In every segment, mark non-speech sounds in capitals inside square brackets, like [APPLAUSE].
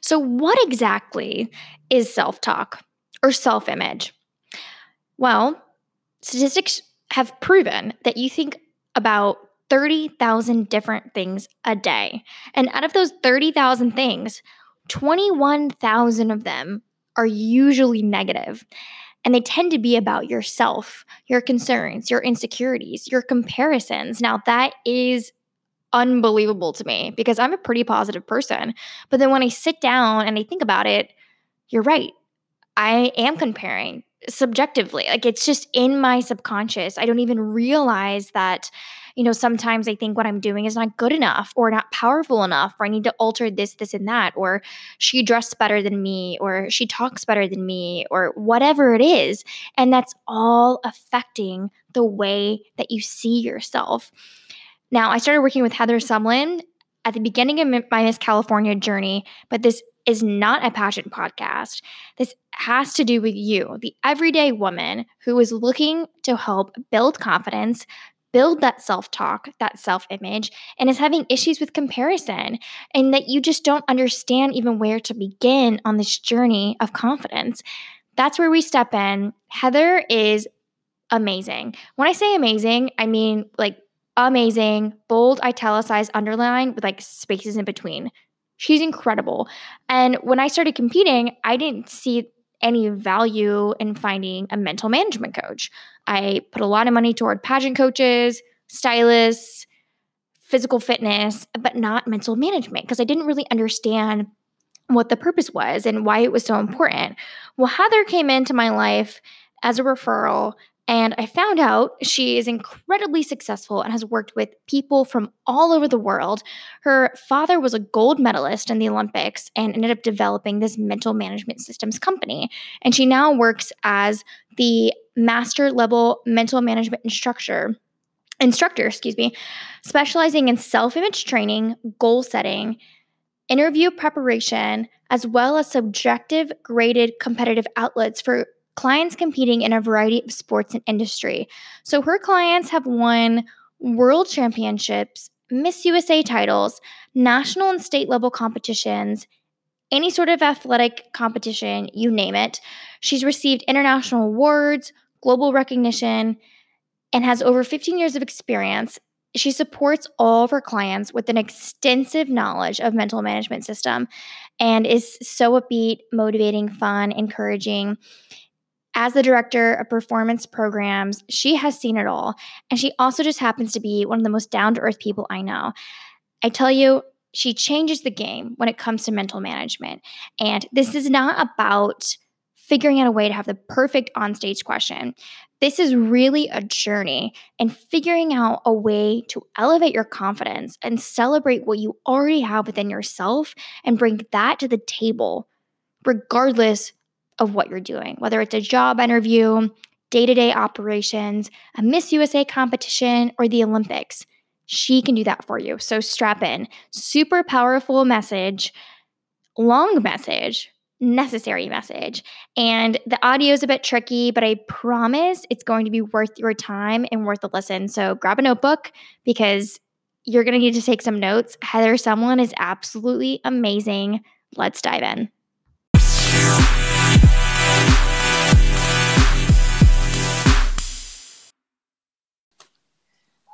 So, what exactly is self talk or self image? Well, statistics have proven that you think about 30,000 different things a day. And out of those 30,000 things, 21,000 of them are usually negative. And they tend to be about yourself, your concerns, your insecurities, your comparisons. Now, that is unbelievable to me because I'm a pretty positive person. But then when I sit down and I think about it, you're right. I am comparing subjectively. Like it's just in my subconscious. I don't even realize that, you know, sometimes I think what I'm doing is not good enough or not powerful enough, or I need to alter this, this, and that, or she dressed better than me, or she talks better than me, or whatever it is. And that's all affecting the way that you see yourself. Now, I started working with Heather Sumlin at the beginning of my Miss California journey, but this is not a passion podcast. This has to do with you, the everyday woman who is looking to help build confidence, build that self talk, that self image, and is having issues with comparison, and that you just don't understand even where to begin on this journey of confidence. That's where we step in. Heather is amazing. When I say amazing, I mean like amazing, bold, italicized, underline with like spaces in between. She's incredible. And when I started competing, I didn't see any value in finding a mental management coach. I put a lot of money toward pageant coaches, stylists, physical fitness, but not mental management because I didn't really understand what the purpose was and why it was so important. Well, Heather came into my life as a referral and I found out she is incredibly successful and has worked with people from all over the world. Her father was a gold medalist in the Olympics and ended up developing this mental management systems company. And she now works as the master level mental management instructor instructor, excuse me, specializing in self-image training, goal setting, interview preparation, as well as subjective graded competitive outlets for clients competing in a variety of sports and industry. So her clients have won world championships, Miss USA titles, national and state level competitions, any sort of athletic competition, you name it. She's received international awards, global recognition, and has over 15 years of experience. She supports all of her clients with an extensive knowledge of mental management system and is so upbeat, motivating, fun, encouraging. As the director of performance programs, she has seen it all. And she also just happens to be one of the most down to earth people I know. I tell you, she changes the game when it comes to mental management. And this is not about figuring out a way to have the perfect onstage question. This is really a journey and figuring out a way to elevate your confidence and celebrate what you already have within yourself and bring that to the table, regardless of what you're doing, whether it's a job interview, day to day operations, a Miss USA competition, or the Olympics. She can do that for you. So strap in. Super powerful message, long message, necessary message. And the audio is a bit tricky, but I promise it's going to be worth your time and worth a listen. So grab a notebook because you're going to need to take some notes. Heather Sumlin is absolutely amazing. Let's dive in.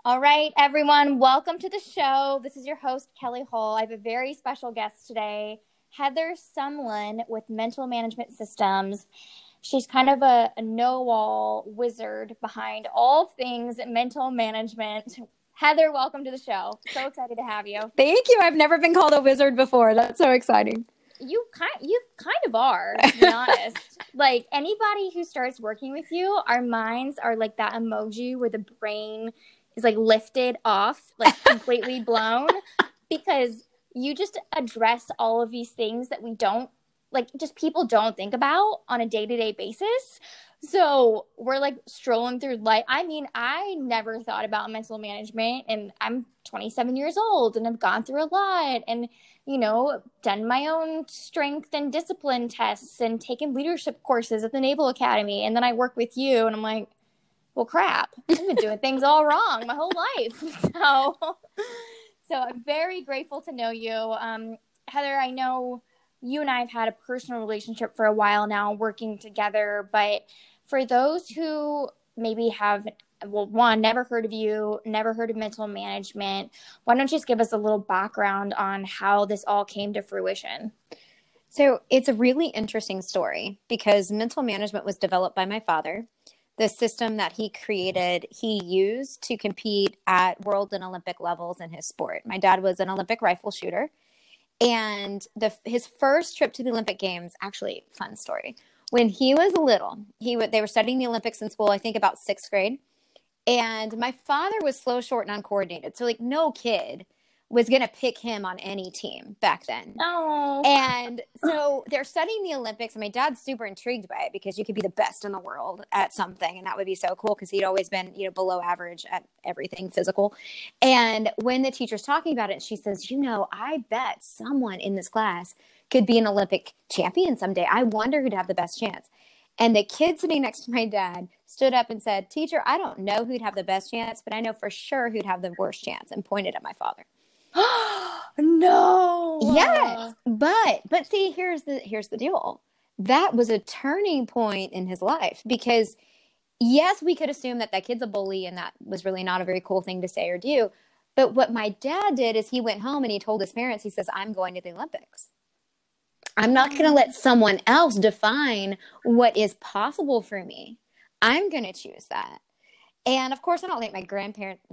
All right, everyone, welcome to the show. This is your host, Kelly Hull. I have a very special guest today, Heather Sumlin with Mental Management Systems. She's kind of a, a know all wizard behind all things mental management. Heather, welcome to the show. So excited to have you. Thank you. I've never been called a wizard before. That's so exciting. You kind you kind of are, [LAUGHS] to be honest. like anybody who starts working with you, our minds are like that emoji where the brain is like lifted off, like completely blown, [LAUGHS] because you just address all of these things that we don't like just people don't think about on a day-to-day basis. So we're like strolling through life i mean i never thought about mental management and i'm 27 years old and i've gone through a lot and you know done my own strength and discipline tests and taken leadership courses at the naval academy and then i work with you and i'm like well, crap, I've been doing things all wrong my whole life. [LAUGHS] So, so I'm very grateful to know you. Um, Heather, I know you and I have had a personal relationship for a while now, working together. But for those who maybe have well, one, never heard of you, never heard of mental management. Why don't you just give us a little background on how this all came to fruition? So, it's a really interesting story because mental management was developed by my father. The system that he created, he used to compete at world and Olympic levels in his sport. My dad was an Olympic rifle shooter. And the his first trip to the Olympic Games, actually, fun story. When he was little, he would they were studying the Olympics in school, I think about sixth grade and my father was slow, short, and uncoordinated. So, like, no kid was going to pick him on any team back then. Oh. And so they're studying the Olympics, and my dad's super intrigued by it because you could be the best in the world at something, and that would be so cool because he'd always been, you know, below average at everything physical. And when the teacher's talking about it, she says, You know, I bet someone in this class could be an Olympic champion someday. I wonder who'd have the best chance. And the kid sitting next to my dad stood up and said, Teacher, I don't know who'd have the best chance, but I know for sure who'd have the worst chance, and pointed at my father. [GASPS] no. Yes. But but see, here's the here's the deal. That was a turning point in his life because yes, we could assume that that kid's a bully and that was really not a very cool thing to say or do. But what my dad did is he went home and he told his parents, he says, I'm going to the Olympics. I'm not going to let someone else define what is possible for me. I'm going to choose that. And of course, I don't think my grandparents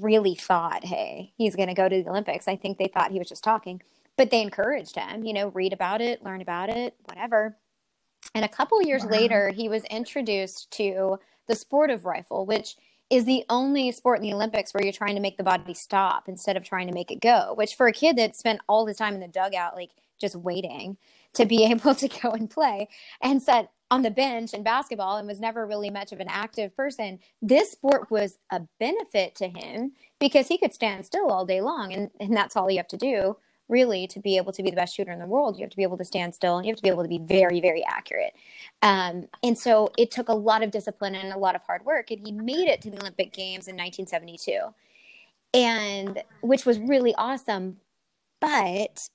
really thought, hey, he's going to go to the Olympics. I think they thought he was just talking, but they encouraged him, you know, read about it, learn about it, whatever. And a couple years wow. later, he was introduced to the sport of rifle, which is the only sport in the Olympics where you're trying to make the body stop instead of trying to make it go, which for a kid that spent all his time in the dugout, like just waiting to be [LAUGHS] able to go and play and sat on the bench in basketball and was never really much of an active person, this sport was a benefit to him because he could stand still all day long. And, and that's all you have to do, really, to be able to be the best shooter in the world. You have to be able to stand still and you have to be able to be very, very accurate. Um, and so it took a lot of discipline and a lot of hard work. And he made it to the Olympic Games in 1972, and which was really awesome. But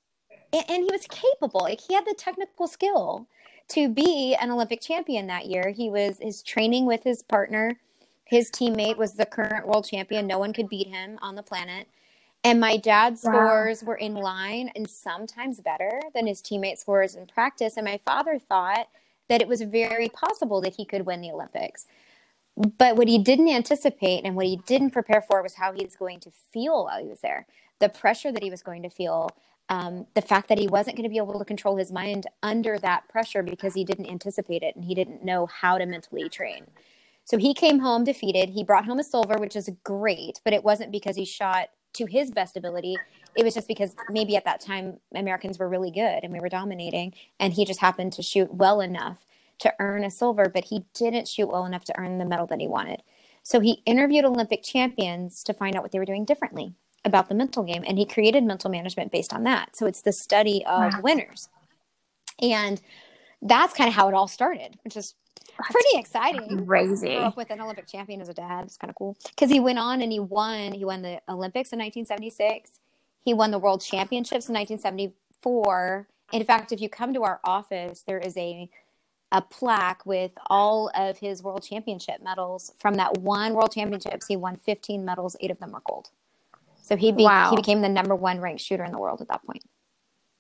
and, he was capable. Like he had the technical skill to be an Olympic champion that year. He was his training with his partner. His teammate was the current world champion. No one could beat him on the planet. And my dad's wow. scores were in line and sometimes better than his teammate scores in practice. And my father thought that it was very possible that he could win the Olympics. But what he didn't anticipate and what he didn't prepare for was how he was going to feel while he was there. The pressure that he was going to feel, um, the fact that he wasn't going to be able to control his mind under that pressure because he didn't anticipate it and he didn't know how to mentally train. So he came home defeated. He brought home a silver, which is great, but it wasn't because he shot to his best ability. It was just because maybe at that time Americans were really good and we were dominating, and he just happened to shoot well enough to earn a silver, but he didn't shoot well enough to earn the medal that he wanted. So he interviewed Olympic champions to find out what they were doing differently about the mental game and he created mental management based on that. So it's the study of wow. winners. And that's kind of how it all started which is that's pretty exciting. crazy. Grew up with an olympic champion as a dad. It's kind of cool. Because he went on and he won he won the olympics in 1976 he won the world championships in 1974 in fact if you come to our office there is a a plaque with all of his world championship medals. From that one world championships he won 15 medals eight of them were gold so he be- wow. he became the number one ranked shooter in the world at that point.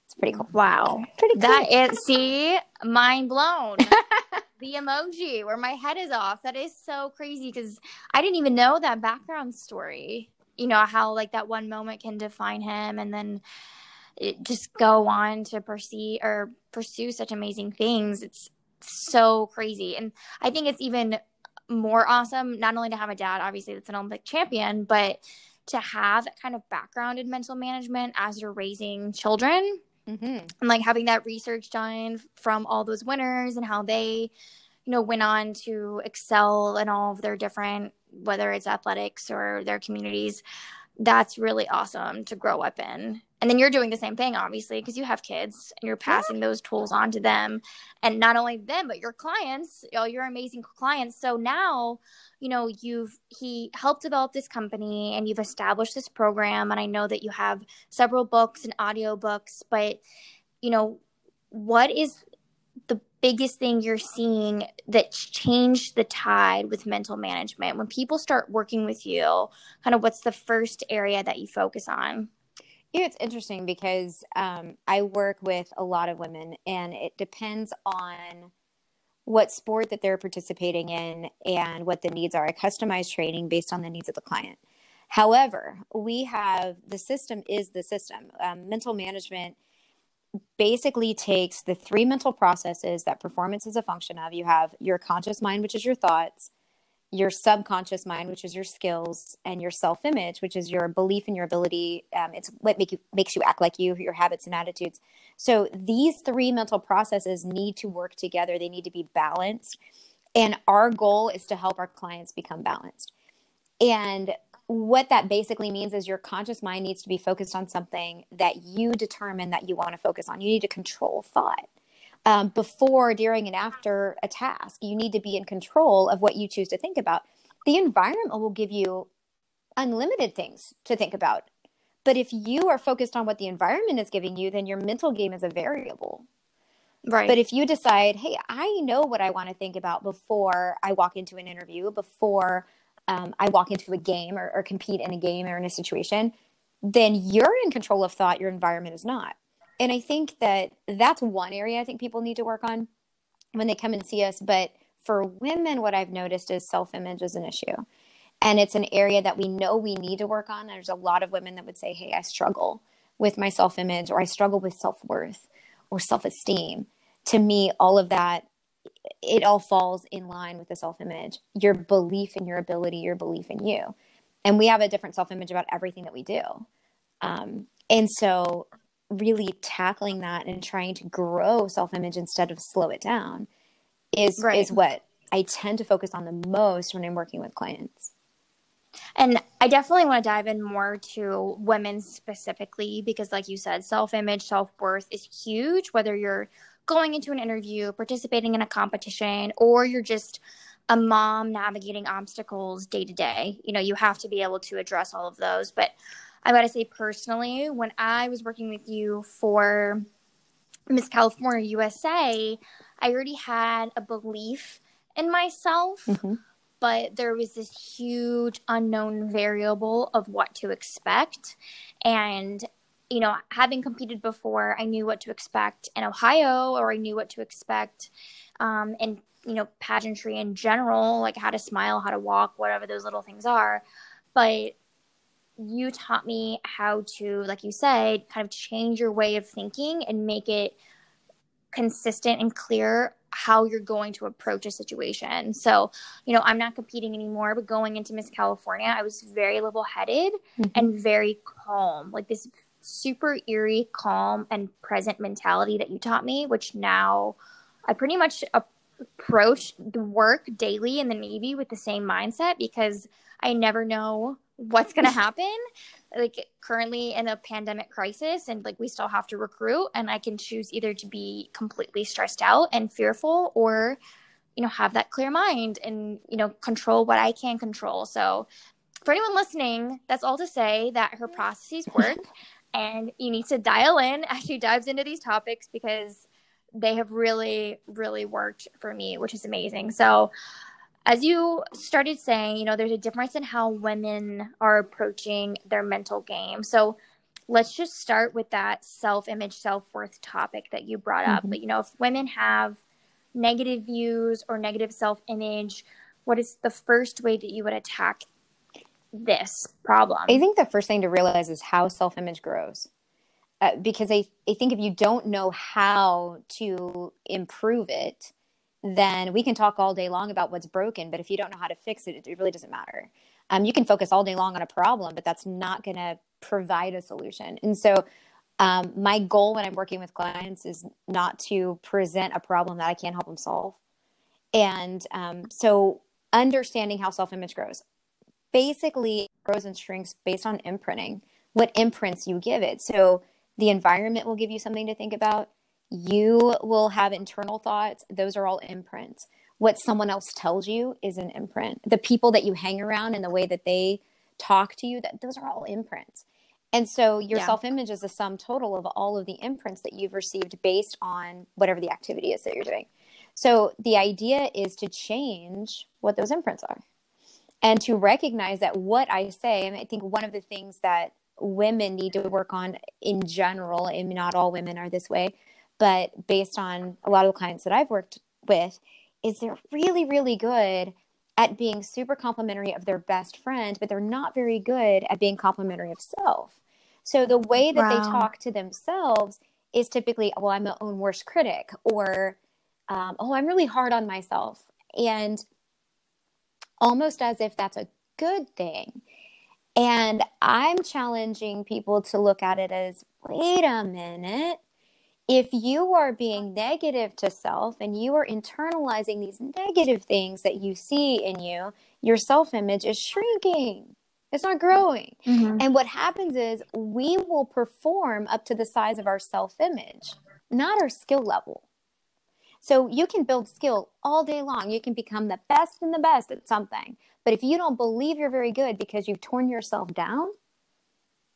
It's pretty cool. Wow. Pretty cool. That is see, mind blown. [LAUGHS] the emoji where my head is off. That is so crazy because I didn't even know that background story. You know, how like that one moment can define him and then just go on to pursue or pursue such amazing things. It's so crazy. And I think it's even more awesome not only to have a dad obviously that's an Olympic champion, but to have that kind of background in mental management as you're raising children mm-hmm. and like having that research done from all those winners and how they you know went on to excel in all of their different whether it's athletics or their communities that's really awesome to grow up in. And then you're doing the same thing obviously because you have kids and you're passing yeah. those tools on to them. And not only them but your clients all your amazing clients. So now you know you've he helped develop this company and you've established this program. And i know that you have several books and audio books but you know what is biggest thing you're seeing that changed the tide with mental management when people start working with you kind of what's the first area that you focus on know, it's interesting because um, I work with a lot of women, and it depends on what sport that they're participating in and what the needs are. I customize training based on the needs of the client. However, we have the system is the system. Um, mental management basically takes the three mental processes that performance is a function of. You have your conscious mind, which is your thoughts, your subconscious mind, which is your skills, and your self image, which is your belief in your ability. Um, it's what make you, makes you act like you, your habits and attitudes. So these three mental processes need to work together, they need to be balanced. And our goal is to help our clients become balanced. And what that basically means is your conscious mind needs to be focused on something that you determine that you want to focus on. You need to control thought. Um, before, during, and after a task, you need to be in control of what you choose to think about. The environment will give you unlimited things to think about. But if you are focused on what the environment is giving you, then your mental game is a variable. Right. But if you decide, hey, I know what I want to think about before I walk into an interview, before um, I walk into a game or, or compete in a game or in a situation, then you're in control of thought. Your environment is not. And I think that that's one area I think people need to work on when they come and see us. But for women, what I've noticed is self image is an issue. And it's an area that we know we need to work on. There's a lot of women that would say, Hey, I struggle with my self image, or I struggle with self worth or self esteem. To me, all of that it all falls in line with the self image, your belief in your ability, your belief in you. And we have a different self image about everything that we do. Um, and so, really tackling that and trying to grow self image instead of slow it down is, right. is what I tend to focus on the most when I'm working with clients. And I definitely want to dive in more to women specifically because, like you said, self image, self worth is huge, whether you're going into an interview, participating in a competition, or you're just a mom navigating obstacles day to day. You know, you have to be able to address all of those. But I gotta say, personally, when I was working with you for Miss California USA, I already had a belief in myself. Mm-hmm. But there was this huge unknown variable of what to expect. And you know, having competed before, I knew what to expect in Ohio, or I knew what to expect um, in you know pageantry in general, like how to smile, how to walk, whatever those little things are. But you taught me how to, like you said, kind of change your way of thinking and make it consistent and clear how you're going to approach a situation. So, you know, I'm not competing anymore, but going into Miss California, I was very level headed mm-hmm. and very calm. Like this super eerie, calm, and present mentality that you taught me, which now I pretty much approach the work daily in the Navy with the same mindset because I never know what's going [LAUGHS] to happen. Like currently in a pandemic crisis, and like we still have to recruit, and I can choose either to be completely stressed out and fearful or you know have that clear mind and you know control what i can control. So for anyone listening that's all to say that her processes work [LAUGHS] and you need to dial in [LAUGHS] as she dives into these topics because they have really really worked for me which is amazing. So as you started saying you know there's a difference in how women are approaching their mental game. So let's just start with that self-image self-worth topic that you brought up. Mm-hmm. but you know if women have negative views or negative self-image what is the first way that you would attack this problem? I think the first thing to realize is how self image grows. Uh, because I, I think if you don't know how to improve it, then we can talk all day long about what's broken. But if you don't know how to fix it, it really doesn't matter. Um, you can focus all day long on a problem, but that's not going to provide a solution. And so, um, my goal when I'm working with clients is not to present a problem that I can't help them solve. And um, so, understanding how self image grows basically grows and shrinks based on imprinting, what imprints you give it. So the environment will give you something to think about. You will have internal thoughts. Those are all imprints. What someone else tells you is an imprint. The people that you hang around and the way that they talk to you, that those are all imprints. And so your Yeah. self image is a sum total of all of the imprints that you've received based on whatever the activity is that you're doing. So the idea is to change what those imprints are and to recognize that what I say, and I think one of the things that women need to work on in general, and not all women are this way, but based on a lot of the clients that I've worked with, is they're really, really good at being super complimentary of their best friend, but they're not very good at being complimentary of self. So the way that they talk to themselves is typically, well, I'm my own worst critic, or, um, oh, I'm really hard on myself. And almost as if that's a good thing. And I'm challenging people to look at it as wait a minute. If you are being negative to self and you are internalizing these negative things that you see in you, your self image is shrinking. It's not growing. Mm-hmm. And what happens is we will perform up to the size of our self image, not our skill level. So you can build skill all day long. You can become the best and the best at something. But if you don't believe you're very good because you've torn yourself down,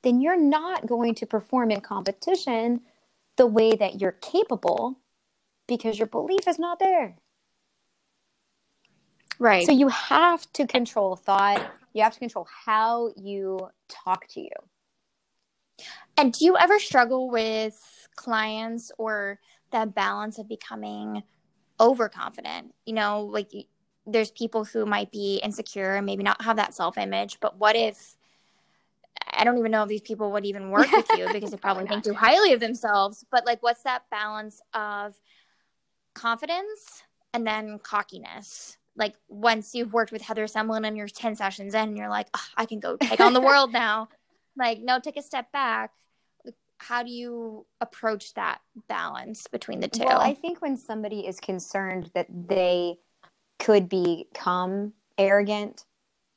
then you're not going to perform in competition the way that you're capable because your belief is not there. Right. So you have to control thought. You have to control how you talk to you. And do you ever struggle with clients or that balance of becoming overconfident? You know, like there's people who might be insecure and maybe not have that self image, but what if I don't even know if these people would even work with you because they probably [LAUGHS] think too highly of themselves, but like what's that balance of confidence and then cockiness? Like once you've worked with Heather Sumlin and you're 10 sessions in and you're like, "Ugh, I can go take on the [LAUGHS] world now. Like, no, take a step back. How do you approach that balance between the two? Well, I think when somebody is concerned that they could become arrogant,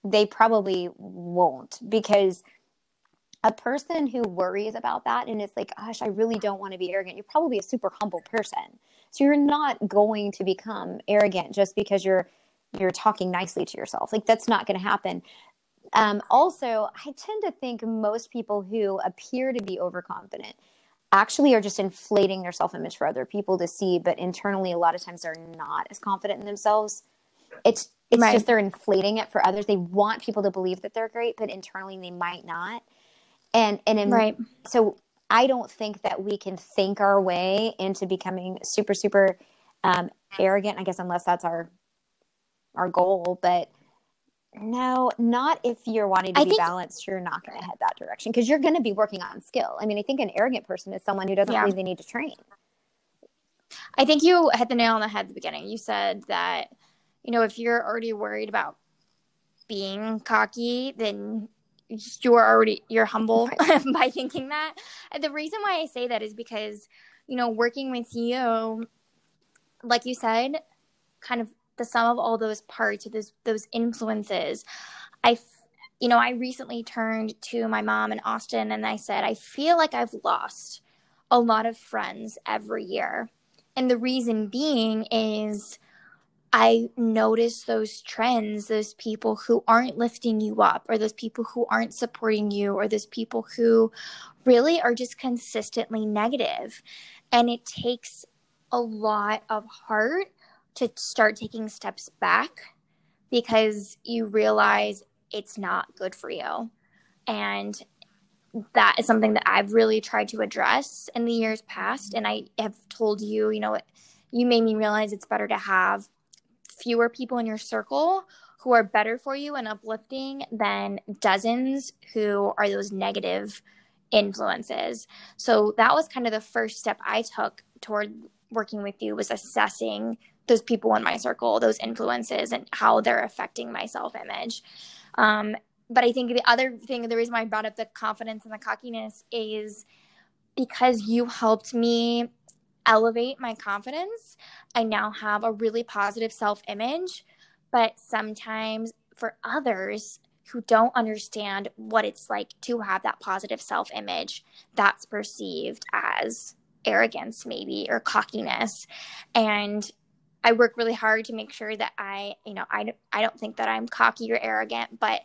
they probably won't because a person who worries about that and it's like, gosh, I really don't want to be arrogant, you're probably a super humble person. So you're not going to become arrogant just because you're you're talking nicely to yourself. Like that's not going to happen. Um, also, I tend to think most people who appear to be overconfident actually are just inflating their self image for other people to see, but internally, a lot of times they're not as confident in themselves. It's it's Right. just they're inflating it for others. They want people to believe that they're great, but internally they might not. And and in, right. so I don't think that we can think our way into becoming super super um, arrogant. I guess unless that's our our goal, but no, not if you're wanting to I be think- balanced. You're not going to head that direction because you're going to be working on skill. I mean, I think an arrogant person is someone who doesn't Yeah. they need to train. I think you hit the nail on the head at the beginning. You said that, you know, if you're already worried about being cocky, then you're already you're humble [LAUGHS] by thinking that. And the reason why I say that is because, you know, working with you, like you said, kind of the sum of all those parts or those those influences. i you know, I recently turned to my mom in Austin and I said, I feel like I've lost a lot of friends every year. And the reason being is I notice those trends, those people who aren't lifting you up, or those people who aren't supporting you, or those people who really are just consistently negative. And it takes a lot of heart to start taking steps back because you realize it's not good for you. And that is something that I've really tried to address in the years past. And I have told you, you know, you made me realize it's better to have fewer people in your circle who are better for you and uplifting than dozens who are those negative influences. So that was kind of the first step I took toward working with you was assessing those people in my circle, those influences and how they're affecting my self-image. Um, but I think the other thing, the reason why I brought up the confidence and the cockiness is because you helped me elevate my confidence. I now have a really positive self image. But sometimes for others who don't understand what it's like to have that positive self image, that's perceived as arrogance, maybe, or cockiness. And I work really hard to make sure that I, you know, I, I don't think that I'm cocky or arrogant, but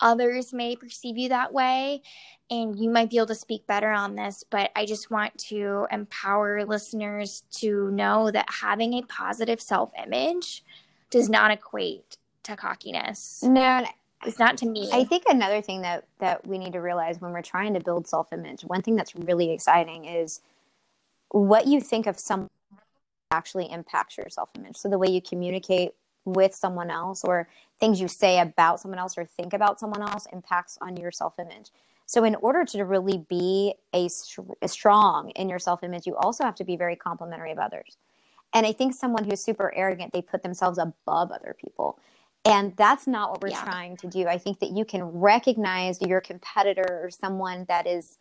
others may perceive you that way and you might be able to speak better on this but i just want to empower listeners to know that having a positive self-image does not equate to cockiness. No, it's not to me. I think another thing that that we need to realize when we're trying to build self image, one thing that's really exciting is what you think of someone actually impacts your self image. So the way you communicate with someone else, or things you say about someone else, or think about someone else, impacts on your self image. So in order to really be a, a strong in your self image, you also have to be very complimentary of others. And I think someone who's super arrogant, they put themselves above other people. And that's not what we're Yeah. trying to do. I think that you can recognize your competitor or someone that is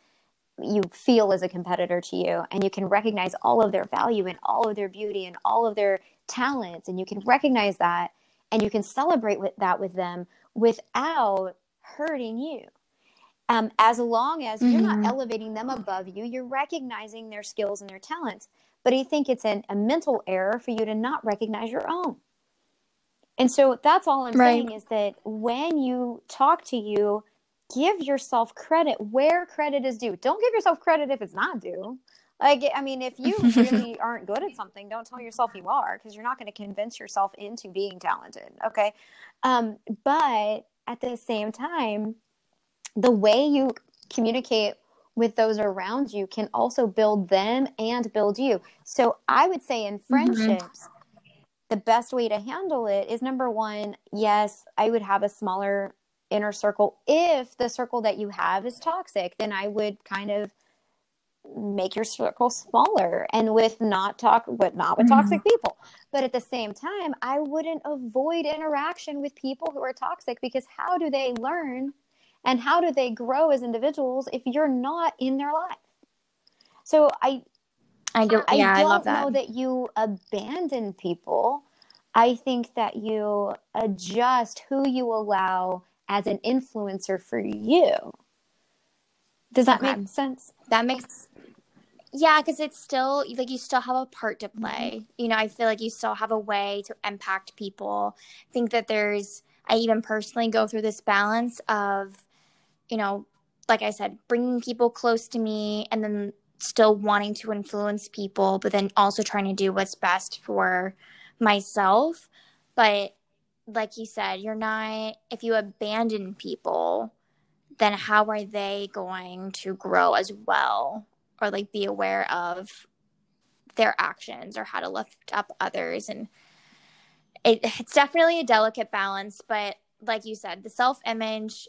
you feel as a competitor to you and you can recognize all of their value and all of their beauty and all of their talents and you can recognize that and you can celebrate with that with them without hurting you um, as long as you're not Mhm. elevating them above you you're recognizing their skills and their talents but i think it's an, a mental error for you to not recognize your own and so that's all i'm Right. saying is that when you talk to you give yourself credit where credit is due. Don't give yourself credit if it's not due. Like i mean if you [LAUGHS] really aren't good at something don't tell yourself you are because you're not going to convince yourself into being talented okay? Um, but at the same time the way you communicate with those around you can also build them and build you. So i would say in friendships the best way to handle it is number one yes i would have a smaller inner circle if the circle that you have is toxic then i would kind of make your circle smaller and with not talk but not with toxic mm-hmm. people. But at the same time i wouldn't avoid interaction with people who are toxic because how do they learn and how do they grow as individuals if you're not in their life? So i i do I yeah i, don't love that. know that you abandon people. I think that you adjust who you allow as an influencer for you. Does that Okay. make sense? that makes yeah because it's still like you still have a part to mm-hmm. play you know i feel like you still have a way to impact people I think that there's i even personally go through this balance of you know like i said bringing people close to me and then still wanting to influence people but then also trying to do what's best for myself but like you said you're not if you abandon people then how are they going to grow as well? Or like be aware of their actions or how to lift up others? And it, it's definitely a delicate balance but like you said the self image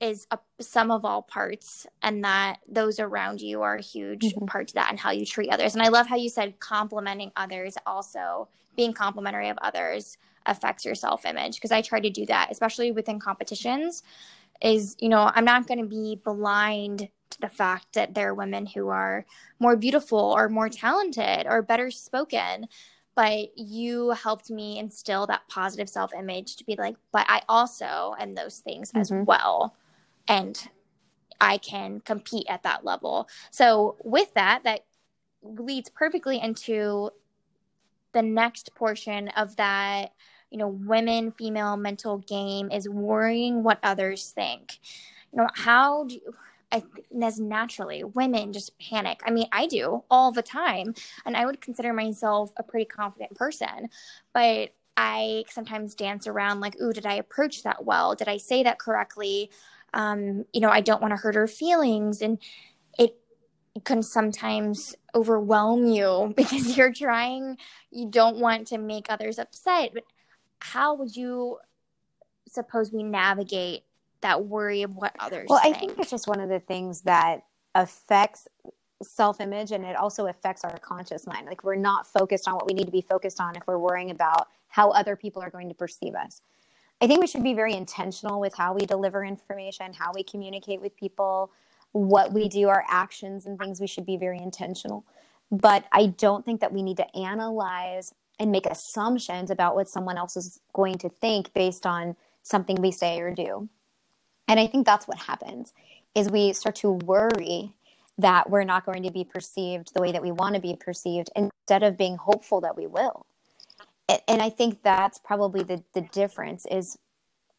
is a sum of all parts and that those around you are a huge Mhm. part to that and how you treat others. And i love how you said complimenting others also being complimentary of others affects your self image because i try to do that especially within competitions is you know i'm not going to be blind to the fact that there are women who are more beautiful or more talented or better spoken but you helped me instill that positive self image to be like but i also am those things as Mhm. well and i can compete at that level so with that that leads perfectly into the next portion of that you know women female mental game is worrying what others think. You know how do you I, as naturally women just panic. I mean i do all the time and i would consider myself a pretty confident person but i sometimes dance around like ooh did i approach that well? Did i say that correctly? Um, you know i don't want to hurt her feelings and it can sometimes overwhelm you [LAUGHS] because you're trying you don't want to make others upset but how would you suppose we navigate that worry of what others Well, I think? think it's just one of the things that affects self image and it also affects our conscious mind. Like we're not focused on what we need to be focused on if we're worrying about how other people are going to perceive us. I think we should be very intentional with how we deliver information, how we communicate with people, what we do, our actions and things. We should be very intentional. But I don't think that we need to analyze and make assumptions about what someone else is going to think based on something we say or do. And I think that's what happens is we start to worry that we're not going to be perceived the way that we want to be perceived instead of being hopeful that we will. And I think that's probably the, the difference is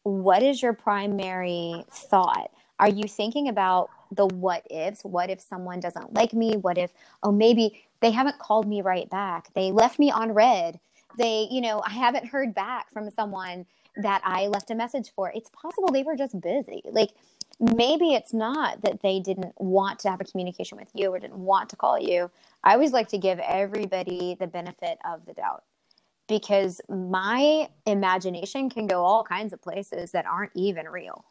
what is your primary thought? Are you thinking about the what ifs? What if someone doesn't like me? What if, oh, maybe they haven't called me right back? They left me on read. They, you know, I haven't heard back from someone that I left a message for. It's possible they were just busy. Like maybe it's not that they didn't want to have a communication with you or didn't want to call you. I always like to give everybody the benefit of the doubt because my imagination can go all kinds of places that aren't even real.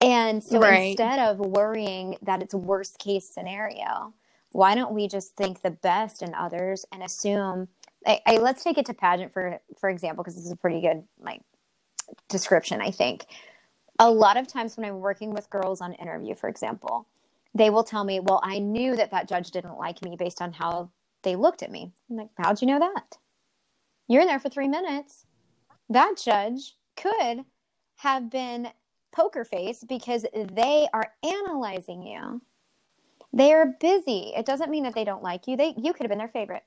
And so right. instead of worrying that it's worst case scenario, why don't we just think the best in others and assume I, I, let's take it to pageant for for example because this is a pretty good like description i think. A lot of times when i'm working with girls on interview for example they will tell me well i knew that that judge didn't like me based on how they looked at me. I'm like how'd you know that? You're in there for three minutes. That judge could have been poker face because they are analyzing you they are busy. It doesn't mean that they don't like you. They you could have been their favorite.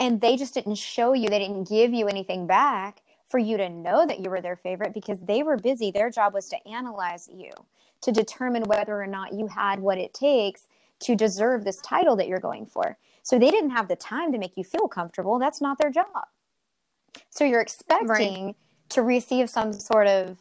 And they just didn't show you they didn't give you anything back for you to know that you were their favorite because they were busy. Their job was to analyze you to determine whether or not you had what it takes to deserve this title that you're going for. So they didn't have the time to make you feel comfortable. That's not their job. So you're expecting right. to receive some sort of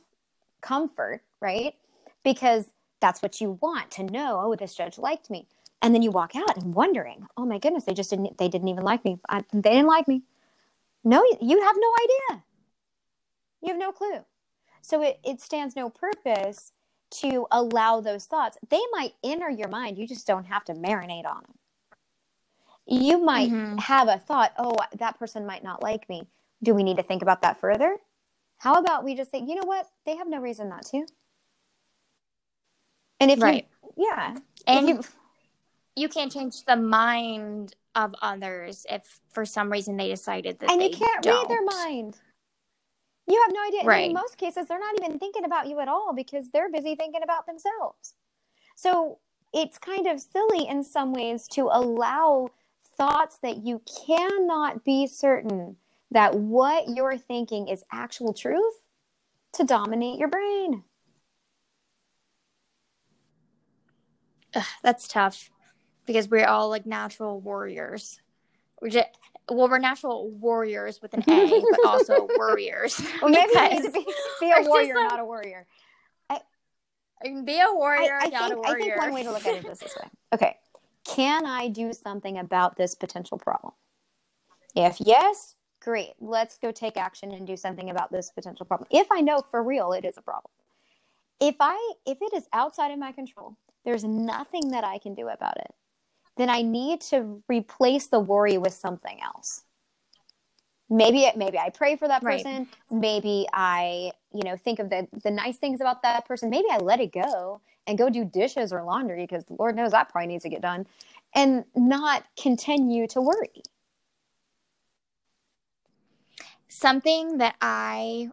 comfort right? Because that's what you want to know. Oh this judge liked me. And then you walk out and wondering oh my goodness they just didn't they didn't even like me. I, they didn't like me. No you have no idea. You have no clue. So it, it stands no purpose to allow those thoughts. They might enter your mind. You just don't have to marinate on them you might mm-hmm. have a thought oh that person might not like me. Do we need to think about that further? How about we just say you know what? They have no reason not to and if right. you yeah and you, you can't change the mind of others if for some reason they decided that and you can't don't. read their mind you have no idea right. in most cases they're not even thinking about you at all because they're busy thinking about themselves so it's kind of silly in some ways to allow thoughts that you cannot be certain that what you're thinking is actual truth to dominate your brain Ugh, that's tough because we're all like natural warriors. We're just well, we're natural warriors with an A, but [LAUGHS] also warriors. Well, maybe you need to be, be a [LAUGHS] warrior, like, not a warrior. I, be a warrior, I, I not think, a warrior. I think one way to look at it is this way. Okay, can I do something about this potential problem? If yes, great. Let's go take action and do something about this potential problem. If I know for real it is a problem. If I if it is outside of my control, there's nothing that I can do about it then I need to replace the worry with something else. Maybe it, maybe I pray for that person. Right. Maybe I, you know, think of the the nice things about that person. Maybe I let it go and go do dishes or laundry because the Lord knows that probably needs to get done and not continue to worry. Something that I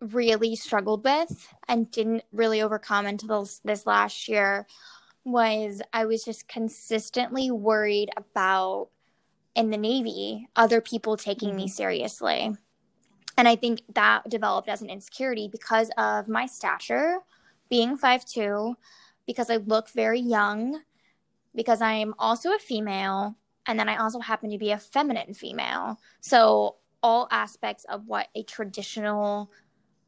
really struggled with and didn't really overcome until this, this last year was I was just consistently worried about in the Navy other people taking mm-hmm. me seriously. And I think that developed as an insecurity because of my stature, being five two, because I look very young, because I'm also a female, and then I also happen to be a feminine female. So, all aspects of what a traditional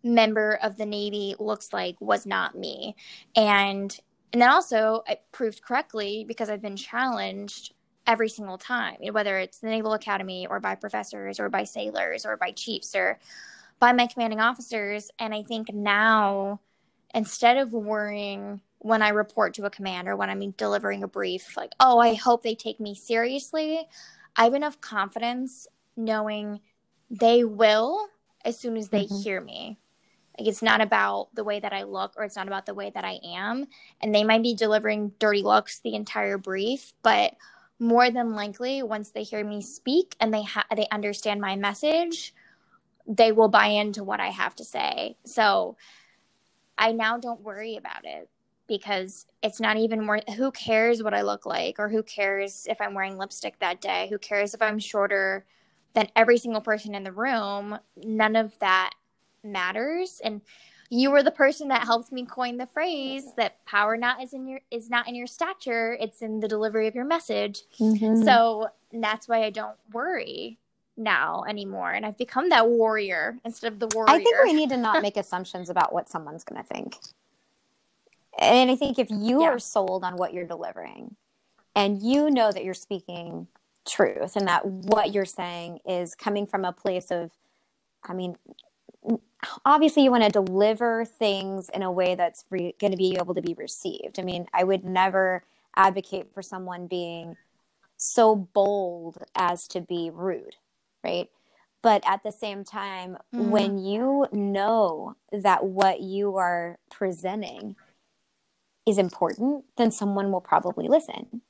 member of the Navy looks like was not me. And and then also it proved correctly because I've been challenged every single time, whether it's the Naval Academy or by professors or by sailors or by chiefs or by my commanding officers. And I think now, instead of worrying when I report to a commander, when I'm delivering a brief, like, oh, I hope they take me seriously, I have enough confidence knowing they will as soon as they mm-hmm. hear me. Like it's not about the way that I look or it's not about the way that I am. And they might be delivering dirty looks the entire brief, but more than likely once they hear me speak and they ha- they understand my message, they will buy into what I have to say. So I now don't worry about it because it's not even more who cares what I look like or who cares if I'm wearing lipstick that day? Who cares if I'm shorter than every single person in the room? None of that matters and you were the person that helped me coin the phrase that power not is in your is not in your stature it's in the delivery of your message Mhm. so that's why i don't worry now anymore and i've become that warrior instead of the warrior I think we need to not make [LAUGHS] assumptions about what someone's going to think. And I think if you Yeah. are sold on what you're delivering and you know that you're speaking truth and that what you're saying is coming from a place of, I mean, obviously you want to deliver things in a way that's re- going to be able to be received. I mean, I would never advocate for someone being so bold as to be rude, right? But at the same time, Mhm. when you know that what you are presenting is important, then someone will probably listen.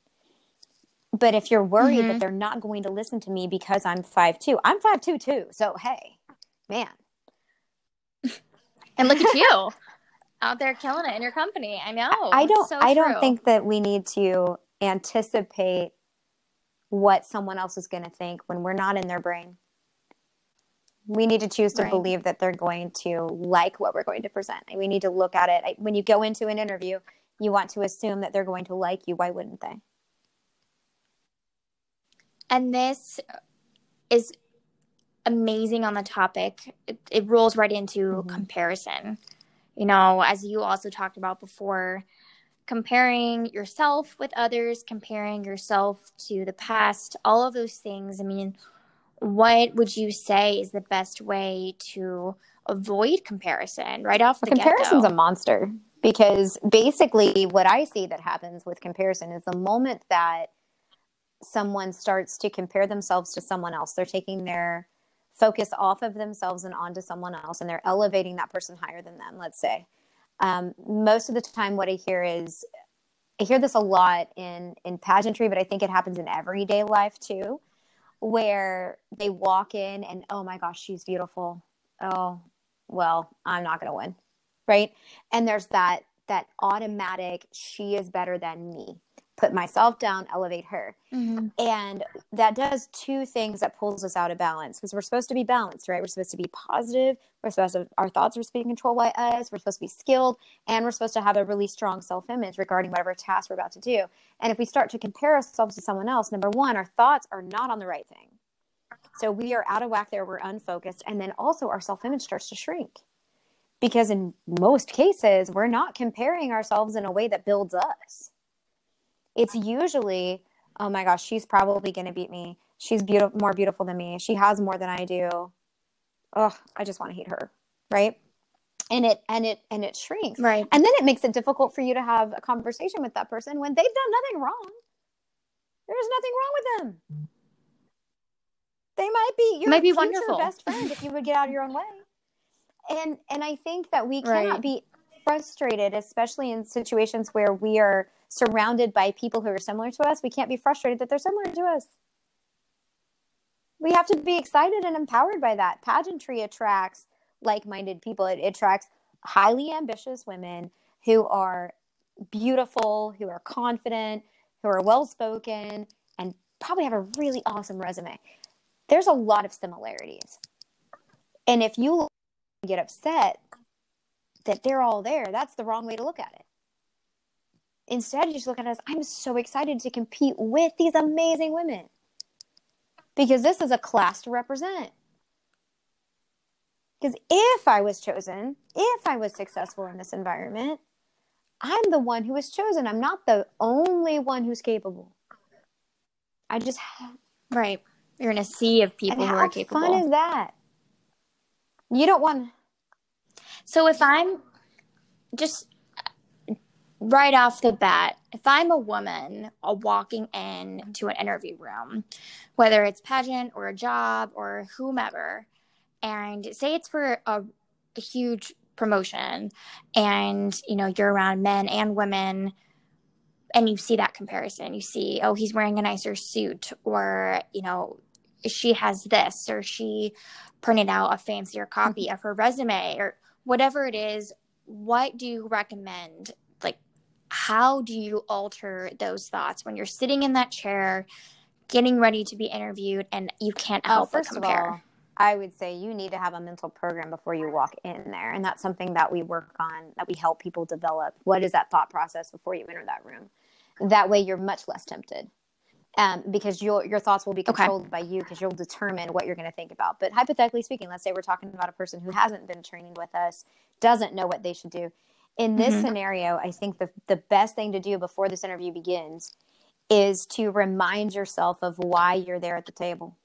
But if you're worried Mhm. that they're not going to listen to me because I'm 5'2, I'm 5'2 too. So, hey, man, and look at you [LAUGHS] out there killing it in your company i know I don't so I don't think that we need to anticipate what someone else is going to think when we're not in their brain. We need to choose to Right. believe that they're going to like what we're going to present. And we need to look at it I- when you go into an interview, you want to assume that they're going to like you. Why wouldn't they? and this is amazing on the topic it, it rolls right into Mhm. comparison you know as you also talked about before comparing yourself with others comparing yourself to the past all of those things i mean what would you say is the best way to avoid comparison right off the Well, comparison's get-go? a monster because basically what I see that happens with comparison is the moment that someone starts to compare themselves to someone else, they're taking their focus off of themselves and onto someone else, and they're elevating that person higher than them, let's say. Um, most of the time, what I hear is I hear this a lot in, in pageantry, but I think it happens in everyday life too, where they walk in and, oh my gosh, she's beautiful. Oh, well, I'm not going to win right and there's that that automatic she is better than me put myself down elevate her. Mhm. and that does two things that pulls us out of balance because we're supposed to be balanced right? We're supposed to be positive. We're supposed to our thoughts are supposed to be controlled by us. We're supposed to be skilled and we're supposed to have a really strong self-image regarding whatever task we're about to do. And if we start to compare ourselves to someone else number one our thoughts are not on the right thing. So we are out of whack there. We're unfocused. And then also our self-image starts to shrink. Because in most cases we're not comparing ourselves in a way that builds us it's usually oh my gosh she's probably going to beat me. She's beautiful more beautiful than me. She has more than i do. Oh i just want to hate her right? And it and it and it shrinks. Right. And then it makes it difficult for you to have a conversation with that person when they've done nothing wrong. There's nothing wrong with them. They might be your Might be wonderful. best friend if you would get out of your own way. And and i think that we Right. cannot be frustrated especially in situations where we are surrounded by people who are similar to us we can't be frustrated that they're similar to us. We have to be excited and empowered by that. Pageantry attracts like-minded people. It attracts highly ambitious women who are beautiful who are confident who are well-spoken and probably have a really awesome resume. There's a lot of similarities. And if you get upset that they're all there, that's the wrong way to look at it. Instead, you just look at us, I'm so excited to compete with these amazing women because this is a class to represent. Because if I was chosen, if I was successful in this environment, I'm the one who was chosen. I'm not the only one who's capable. I just right you're in a sea of people who are capable How fun is that? You don't want So if I'm just right off the bat, if I'm a woman uh, walking in to an interview room, whether it's pageant or a job or whomever, and say it's for a, a huge promotion and you know you're around men and women and you see that comparison you see oh he's wearing a nicer suit or you know she has this or she printed out a fancier copy of her resume or whatever it is what do you recommend how do you alter those thoughts when you're sitting in that chair getting ready to be interviewed and you can't Oh, help but first of compare all, I would say you need to have a mental program before you walk in there. And that's something that we work on, that we help people develop. What is that thought process before you enter that room? That way you're much less tempted. Um, because your your thoughts will be controlled okay. by you because you'll determine what you're going to think about. But hypothetically speaking, let's say we're talking about a person who hasn't been training with us, doesn't know what they should do. In this mm-hmm. scenario, I think the the best thing to do before this interview begins is to remind yourself of why you're there at the table.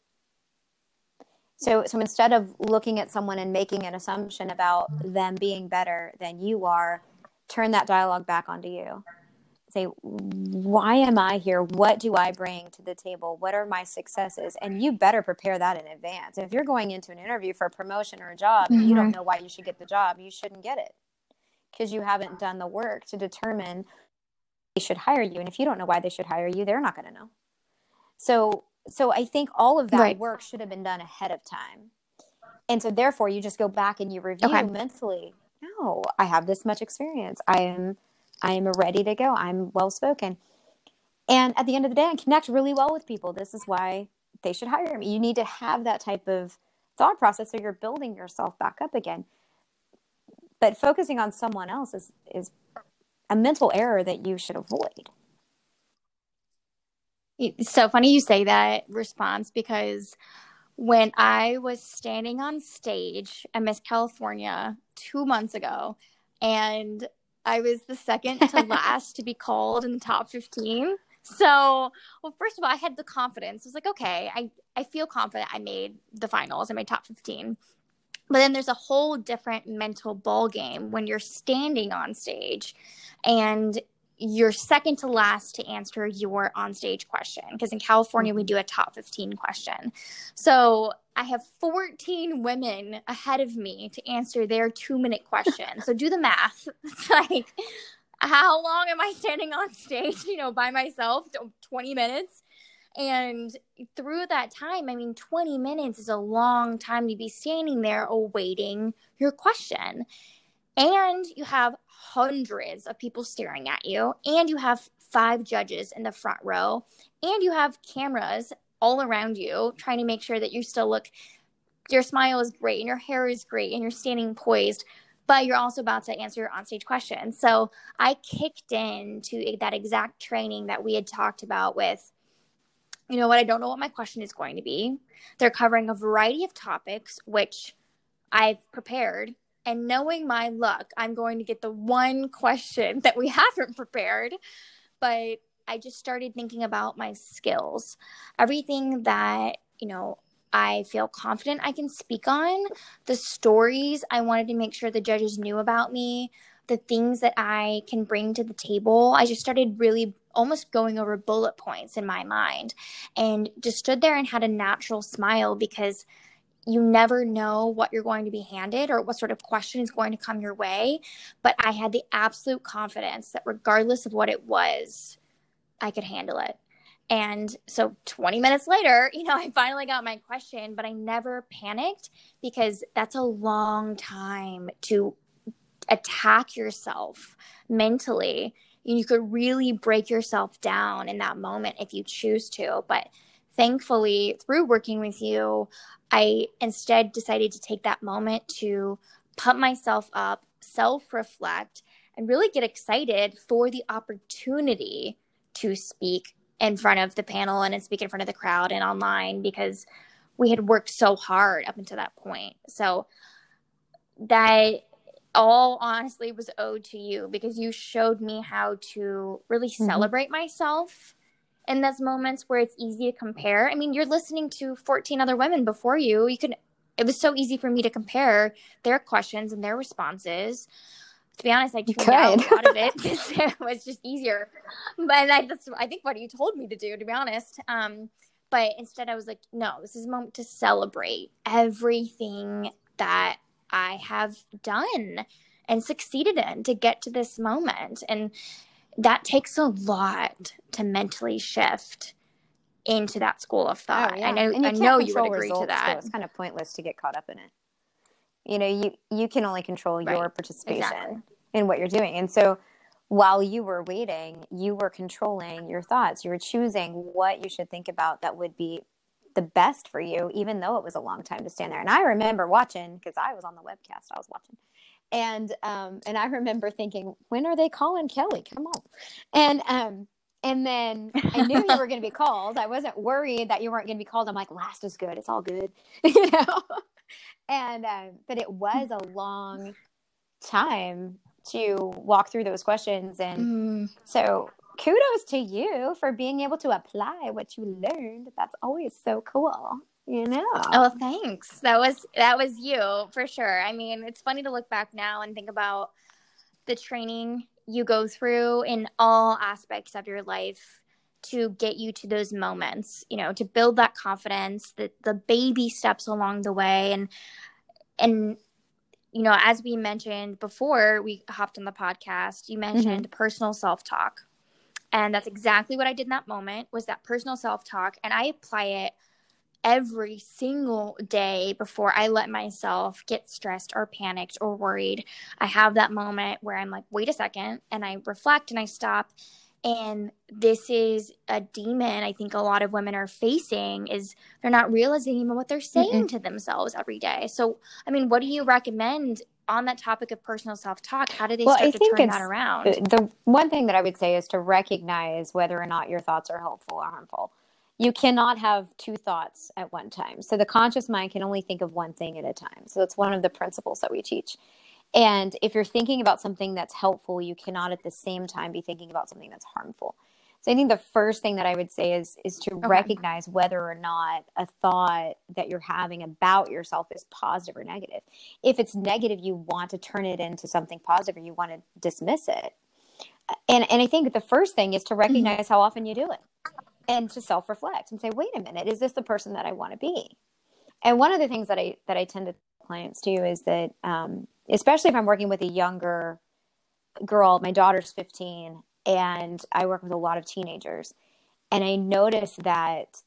So, so instead of looking at someone and making an assumption about them being better than you are, turn that dialogue back onto you. Say, why am I here? What do I bring to the table? What are my successes? And you better prepare that in advance. If you're going into an interview for a promotion or a job mm-hmm. and you don't mm-hmm. know why you should get the job, you shouldn't get it because you haven't done the work to determine they should hire you. And if you don't know why they should hire you, they're not going to know. So, so I think all of that right. work should have been done ahead of time. And so therefore you just go back and you review okay. mentally. No, I have this much experience. I am I am ready to go. I'm well spoken. And at the end of the day, I connect really well with people. This is why they should hire me. You need to have that type of thought process so you're building yourself back up again. But focusing on someone else is is a mental error that you should avoid. It's so funny you say that response because when I was standing on stage at Miss California two months ago, and I was the second to [LAUGHS] last to be called in the top 15. So, well, first of all, I had the confidence. I was like, okay, I, I feel confident I made the finals. I made top 15. But then there's a whole different mental ball game when you're standing on stage and you're second to last to answer your onstage question because in California we mm-hmm. do a top 15 question. So I have 14 women ahead of me to answer their 2-minute question. so do the math. [LAUGHS] It's like how long am I standing on stage, you know, by myself? 20 minutes. And through that time, I mean, 20 minutes is a long time to be standing there awaiting your question. And you have hundreds of people staring at you, and you have five judges in the front row, and you have cameras all around you trying to make sure that you still look, your smile is great, and your hair is great, and you're standing poised but you're also about to answer your onstage question. So I kicked into that exact training that we had talked about with you know what, I don't know what my question is going to be. They're covering a variety of topics, which I've prepared. And knowing my luck, I'm going to get the one question [LAUGHS] that we haven't prepared. But I just started thinking about my skills. Everything that, you know, I feel confident I can speak on, the stories I wanted to make sure the judges knew about me, the things that I can bring to the table. I just started really almost going over bullet points in my mind and just stood there and had a natural smile because you never know what you're going to be handed or what sort of question is going to come your way. But I had the absolute confidence that regardless of what it was, I could handle it. And so 20 minutes later, [LAUGHS] you know, I finally got my question, but I never panicked because that's a long time to attack yourself mentally. You could really break yourself down in that moment if you choose to. But thankfully, through working with you, I instead decided to take that moment to pump myself up, self reflect, and really get excited for the opportunity to speak in front of the panel and speak in front of the crowd and online because we had worked so hard up until that point. So that all honestly was owed to you because you showed me how to really mm-hmm. celebrate myself in those moments where it's easy to compare. I mean, you're listening to 14 other women before you. You can it was so easy for me to compare their questions and their responses. To be honest, I tuned out a lot of it [LAUGHS] because [LAUGHS] it was just easier. But I, that's I think what you told me to do, to be honest. Um, but instead, I was like, no, this is a moment to celebrate everything that I have done and succeeded in to get to this moment. And that takes a lot to mentally shift into that school of oh, thought. Oh, yeah. I know I know you would agree to that. So it's kind of pointless to get caught up in it. You know, you you can only control right. your participation exactly. in what you're doing. And so while you were waiting, you were controlling your thoughts. You were choosing what you should think about that would be the best for you, even though it was a long time to stand there. And I remember watching because I was on the webcast, I was watching. And um, and I remember thinking, when are they calling Kelly? Come on. And um, and then I knew you were going to be [LAUGHS] called. I wasn't worried that you weren't going to be called. I'm like, last is good. It's all good, [LAUGHS] you know. and um, but it was a long time to walk through those questions, and Mm. so kudos to you for being able to apply what you learned. That's always so cool, you know. Oh, thanks. That was that was you for sure. I mean, it's funny to look back now and think about the training you go through in all aspects of your life to get you to those moments, you know, to build that confidence, the the baby steps along the way and and you know, as we mentioned before we hopped on the podcast, you mm-hmm. mentioned personal self-talk. And that's exactly what I did in that moment was that personal self-talk and I apply it every single day before I let myself get stressed or panicked or worried. I have that moment where I'm like, wait a second, and I reflect and I stop. And this is a demon I think a lot of women are facing is they're not realizing even what they're saying to themselves every day. So, I mean, what do you recommend on that topic of personal self-talk? How do they Well, start I to turn that around? the one thing that I would say is to recognize whether or not your thoughts are helpful or harmful. You cannot have two thoughts at one time. So the conscious mind can only think of one thing at a time. So that's one of the principles that we teach. And if you're thinking about something that's helpful, you cannot at the same time be thinking about something that's harmful. So I think the first thing that I would say is is to Okay. recognize whether or not a thought that you're having about yourself is positive or negative. If it's negative, you want to turn it into something positive or you want to dismiss it. And and I think the first thing is to recognize how often you do it and to self-reflect and say, wait a minute, is this the person that I want to be? And one of the things that I that I tend to tell clients too is that um, especially if I'm working with a younger girl, my daughter's 15, and I work with a lot of teenagers, and I notice that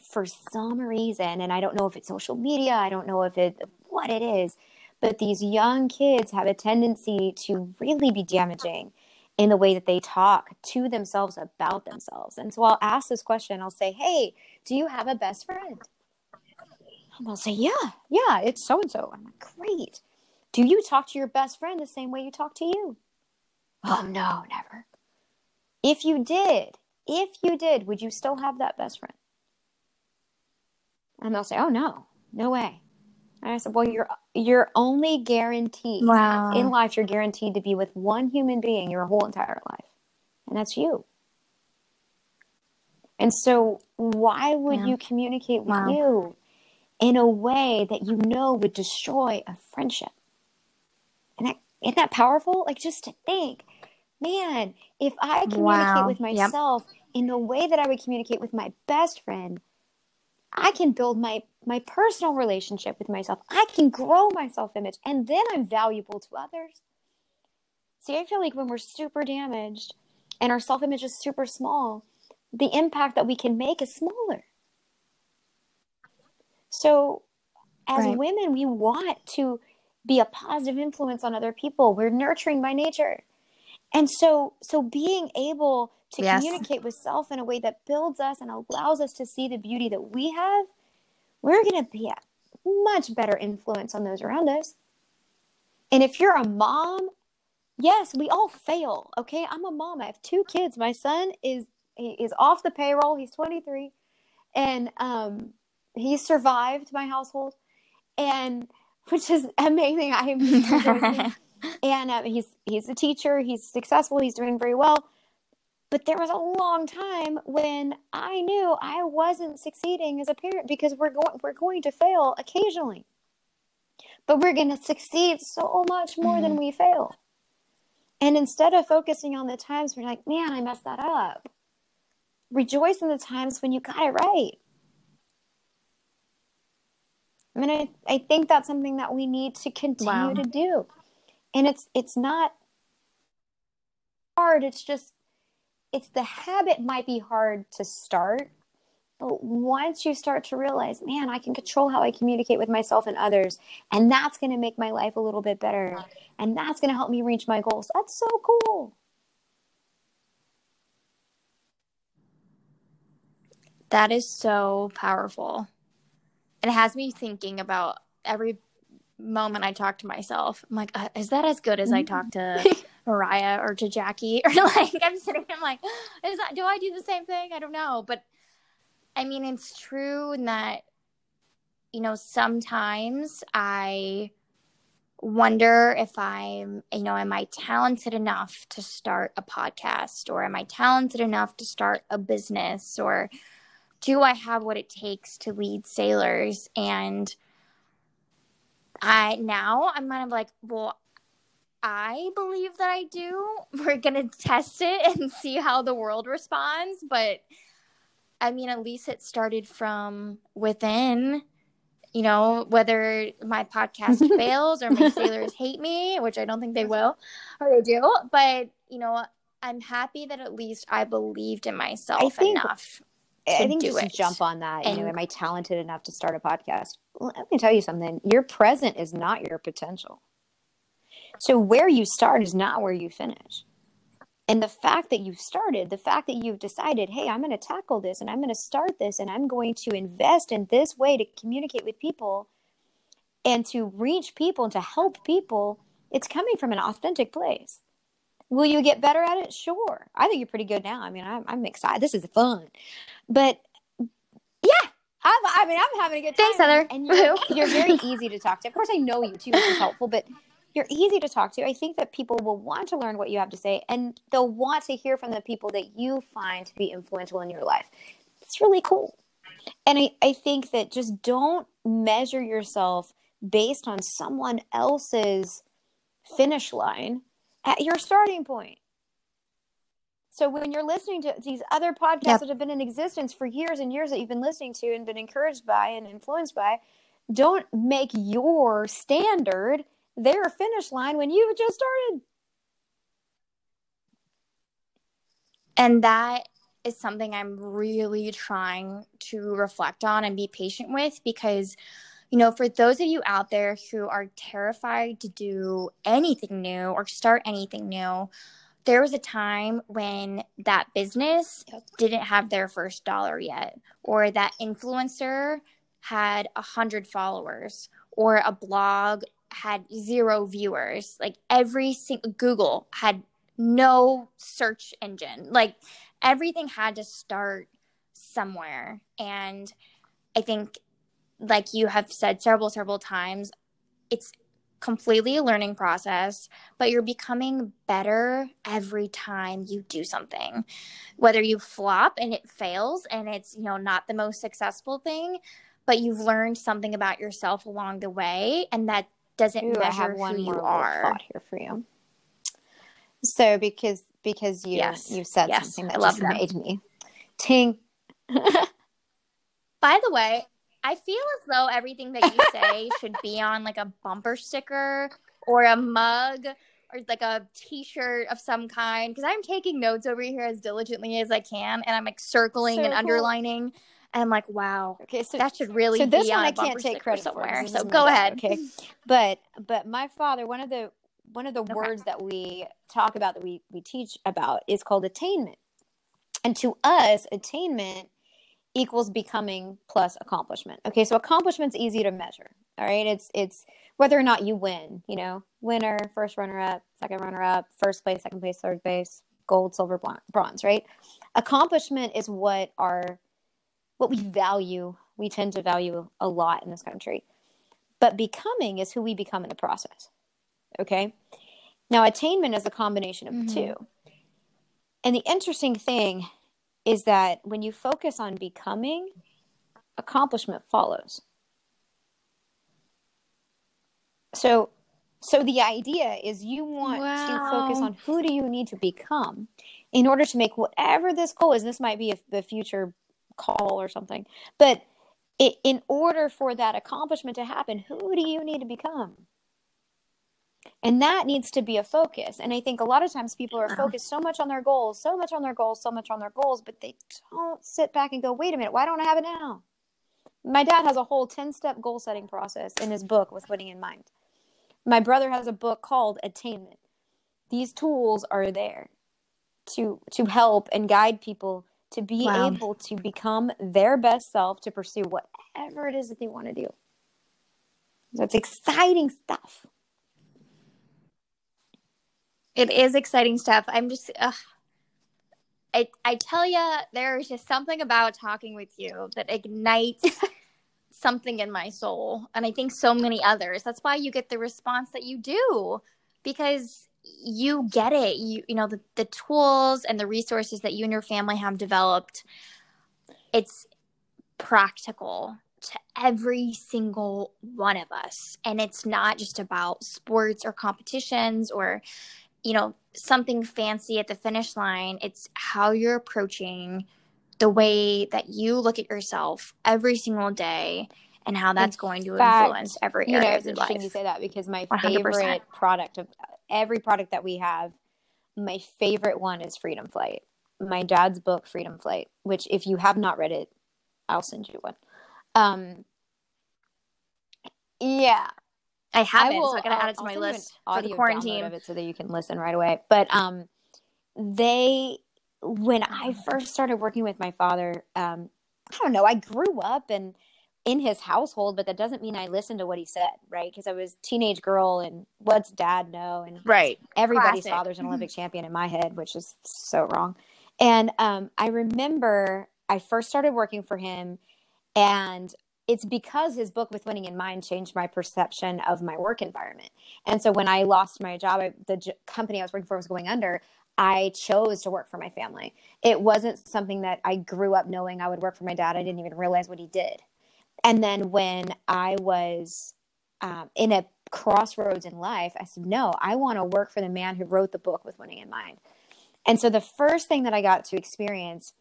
for some reason, and I don't know if it's social media, I don't know if it what it is, but these young kids have a tendency to really be damaging in the way that they talk to themselves about themselves. And so I'll ask this question. I'll say, "Hey, do you have a best friend?" And they'll say, "Yeah, yeah, it's so and so." I'm like, "Great. Do you talk to your best friend the same way you talk to you?" Oh no, never. If you did, if you did, would you still have that best friend? And they'll say, "Oh no, no way." And I said, "Well, you're you're only guaranteed uh, Wow. in life. You're guaranteed to be with one human being your whole entire life, and that's you." And so, why would Yeah. you communicate with Wow. you in a way that you know would destroy a friendship? And that isn't that powerful? Like just to think, man, if I communicate Wow. with Yep. myself in the way that I would communicate with my best friend, I can build my my personal relationship with myself. I can grow my self-image and then I'm valuable to others. See, I feel like when we're super damaged and our self-image is super small, the impact that we can make is smaller. So, as Right. women, we want to be a positive influence on other people. We're nurturing by nature. And so so being able to Yes. communicate with self in a way that builds us and allows us to see the beauty that we have, we're going to be a much better influence on those around us. And if you're a mom, yes, we all fail, okay? I'm a mom. I have two kids. My son is he is off the payroll. He's 23 and um he survived my household and [LAUGHS] which is amazing. I am [LAUGHS] and uh, he's he's a teacher. He's successful. He's doing very well. But there was a long time when i knew i wasn't succeeding as a parent because we're going we're going to fail occasionally. But we're going to succeed so much more than we fail. And instead of focusing on the times you're like man i messed that up. Rejoice in the times when you got it right. I mean, I, I think that's something that we need to continue Wow. to do and it's it's not hard it's just it's the habit might be hard to start but once you start to realize man i can control how i communicate with myself and others and that's going to make my life a little bit better and that's going to help me reach my goals that's so cool That is so powerful. It has me thinking about every moment I talk to myself. I'm like, uh, is that as good as I talk to [LAUGHS] Mariah or to Jackie? [LAUGHS] Or like, I'm sitting, I'm like, is that, do I do the same thing? I don't know. But I mean, it's true in that, you know, sometimes I wonder if I'm, you know, am I talented enough to start a podcast or am I talented enough to start a business or do I have what it takes to lead sailors? And I now I'm kind of like, well, I believe that I do. [LAUGHS] We're going to test it and see how the world responds. But I mean, at least it started from within you know, whether my podcast [LAUGHS] fails or my sailors [LAUGHS] hate me, which I don't think they will, or they do. But, you know, I'm happy that at least I believed in myself I think, enough. I think just it. jump on that. And, you know, am I talented enough to start a podcast? Let me tell you something. Your present is not your potential. So where you start is not where you finish. And the fact that you've started, the fact that you've decided, hey, I'm going to tackle this and I'm going to start this and I'm going to invest in this way to communicate with people and to reach people and to help people, it's coming from an authentic place. Will you get better at it? Sure. I think you're pretty good now. I mean, I'm, I'm excited. This is fun. But yeah, I'm, I mean, I'm having a good time. Thanks, Heather. And you're, [LAUGHS] you're very easy to talk to. Of course, I know you too, which is helpful, but you're easy to talk to. I think that people will want to learn what you have to say and they'll want to hear from the people that you find to be influential in your life. It's really cool. And I, I think that just don't measure yourself based on someone else's finish line at your starting point. So when you're listening to these other podcasts yep. that have been in existence for years and years that you've been listening to and been encouraged by and influenced by, don't make your standard their finish line when you've just started. And that is something I'm really trying to reflect on and be patient with because, you know, for those of you out there who are terrified to do anything new or start anything new, there was a time when that business didn't have their first dollar yet, or that influencer had a hundred followers, or a blog had zero viewers. Like every single Google had no search engine. Like everything had to start somewhere. And I think, like you have said several, several times, it's completely a learning process, but you're becoming better every time you do something. Whether you flop and it fails and it's, you know, not the most successful thing, but you've learned something about yourself along the way and that doesn't Ooh, measure I have one who you are. Here for you. So because because you yes. you said yes. something that I just made me ting. [LAUGHS] By the way, I feel as though everything that you say should be [LAUGHS] on like a bumper sticker or a mug or like a t-shirt of some kind because I'm taking notes over here as diligently as I can and I'm like circling so and cool. underlining and I'm like, wow. Okay, so that should really so this one I can't take credit somewhere. For. So go ahead. Okay, but but my father, one of the one of the okay. words that we talk about that we we teach about is called attainment, and to us, attainment equals becoming plus accomplishment. Okay, so accomplishment's easy to measure. All right, it's it's whether or not you win. You know, winner, first runner up, second runner up, first place, second place, third place, gold, silver, bronze. Right. Accomplishment is what our what we value. We tend to value a lot in this country. But becoming is who we become in the process. Okay? Now, attainment is a combination of mm-hmm. the two. And the interesting thing is that when you focus on becoming, accomplishment follows. So so the idea is you want wow. to focus on who do you need to become in order to make whatever this goal is. This might be a, the future call or something. But it, in order for that accomplishment to happen, who do you need to become? And that needs to be a focus. And I think a lot of times people are focused so much on their goals, so much on their goals, so much on their goals, but they don't sit back and go, wait a minute, why don't I have it now? My dad has a whole 10 step goal setting process in his book with Winning in Mind. My brother has a book called Attainment. These tools are there to to help and guide people to be Wow. able to become their best self to pursue whatever it is that they want to do. That's exciting stuff. It is exciting stuff. I'm just, ugh. I I tell you, there's just something about talking with you that ignites [LAUGHS] something in my soul, and I think so many others. That's why you get the response that you do, because you get it. You you know the the tools and the resources that you and your family have developed. It's practical to every single one of us, and it's not just about sports or competitions or you know something fancy at the finish line it's how you're approaching the way that you look at yourself every single day and how that's In going to fact, influence every You area know, of your life you say that because my 100%. favorite product of every product that we have, my favorite one is Freedom Flight. My dad's book, Freedom Flight, which if you have not read it, I'll send you one. Um, yeah, i haven't will- so i gotta add it to my send you an list for the quarantine of it so that you can listen right away. But um, they when I first started working with my father, um, I don't know, I grew up and in his household, but that doesn't mean I listened to what he said, right? Because I was a teenage girl and what's dad know and right everybody's Classic. father's an Olympic champion in my head, which is so wrong. And um, I remember I first started working for him, and it's because his book with winning in mind changed my perception of my work environment. And so when I lost my job, I, the j- company I was working for was going under. I chose to work for my family. It wasn't something that I grew up knowing I would work for my dad. I didn't even realize what he did. And then when I was um, in a crossroads in life, I said, no, I want to work for the man who wrote the book with winning in mind. And so the first thing that I got to experience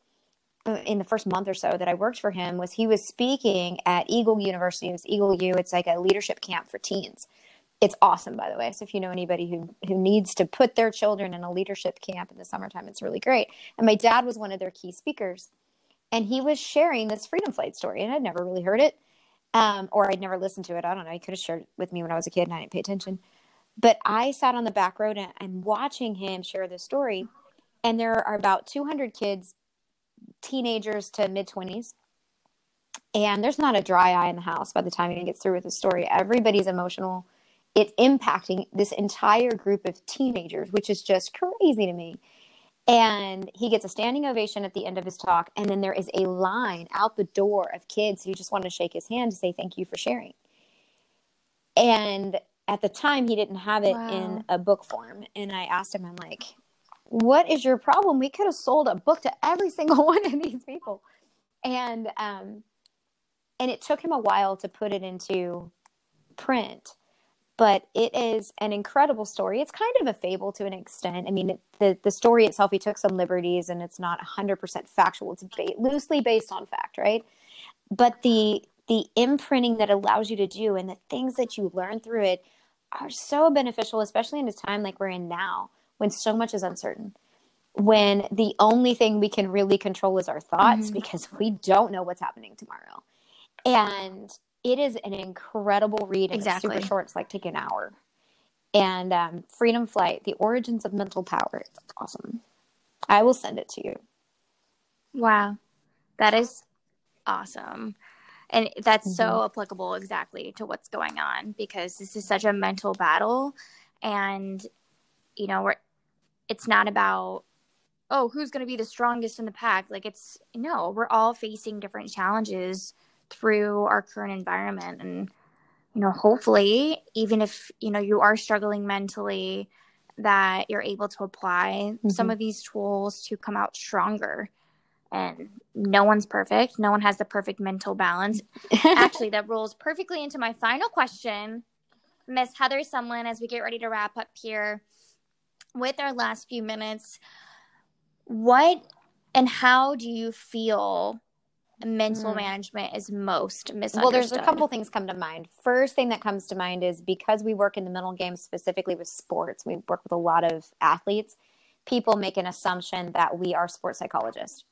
in the first month or so that I worked for him was he was speaking at Eagle University. It was Eagle U. It's like a leadership camp for teens. It's awesome, by the way. So if you know anybody who who needs to put their children in a leadership camp in the summertime, it's really great. And my dad was one of their key speakers, and he was sharing this Freedom Flight story, and I'd never really heard it, um, or I'd never listened to it. I don't know. He could have shared it with me when I was a kid, and I didn't pay attention. But I sat on the back road and I'm watching him share this story, and there are about 200 kids, teenagers to mid 20s, and there's not a dry eye in the house by the time he gets through with the story. Everybody's emotional. It's impacting this entire group of teenagers, which is just crazy to me. And he gets a standing ovation at the end of his talk. And then there is a line out the door of kids who just want to shake his hand to say, Thank you for sharing. And at the time, he didn't have it Wow. in a book form. And I asked him, I'm like, What is your problem? We could have sold a book to every [LAUGHS] single one of these people. And, um, and it took him a while to put it into print but it is an incredible story. It's kind of a fable to an extent. I mean, it, the the story itself, he took some liberties, and it's not hundred percent factual. It's ba- loosely based on fact, right? But the the imprinting that allows you to do and the things that you learn through it are so beneficial, especially in a time like we're in now, when so much is uncertain. When the only thing we can really control is our thoughts, Mhm. because we don't know what's happening tomorrow, and it is an incredible read Exactly. it's super short. It's like take an hour. And um, Freedom Flight: The Origins of Mental Power. It's awesome. I will send it to you. Wow. That is awesome. And that's so Mm-hmm. applicable exactly to what's going on because this is such a mental battle. And, you know, we're, it's not about, oh, who's going to be the strongest in the pack. Like, it's no, we're all facing different challenges through our current environment. And, you know, hopefully, even if, you know, you are struggling mentally, that you're able to apply some Mhm. of these tools to come out stronger and no one's perfect. No one has the perfect mental balance. [LAUGHS] Actually, that rolls perfectly into my final question, Miss Heather Sumlin, as we get ready to wrap up here with our last few minutes. What and how do you feel mental Mm. management is most misunderstood? well, there's a couple things come to mind. First thing that comes to mind is because we work in the mental game specifically with sports, we work with a lot of athletes. People make an assumption that we are sports psychologists.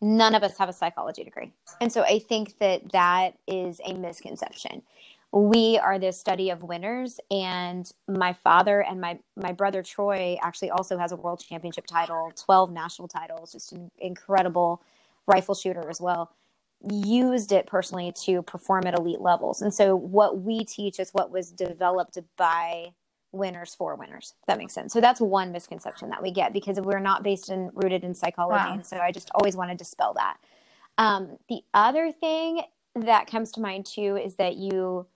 None of us have a psychology degree. And so I think that that is a misconception. We are this study of winners and my father and my my brother troy actually also has a world championship title 12 national titles just an incredible rifle shooter as well. Used it personally to perform at elite levels. And so what we teach is what was developed by winners for winners that makes sense. So that's one misconception that we get because we're not based and rooted in psychology wow. and so i just always want to dispel that. Um, the other thing that comes to mind too is that you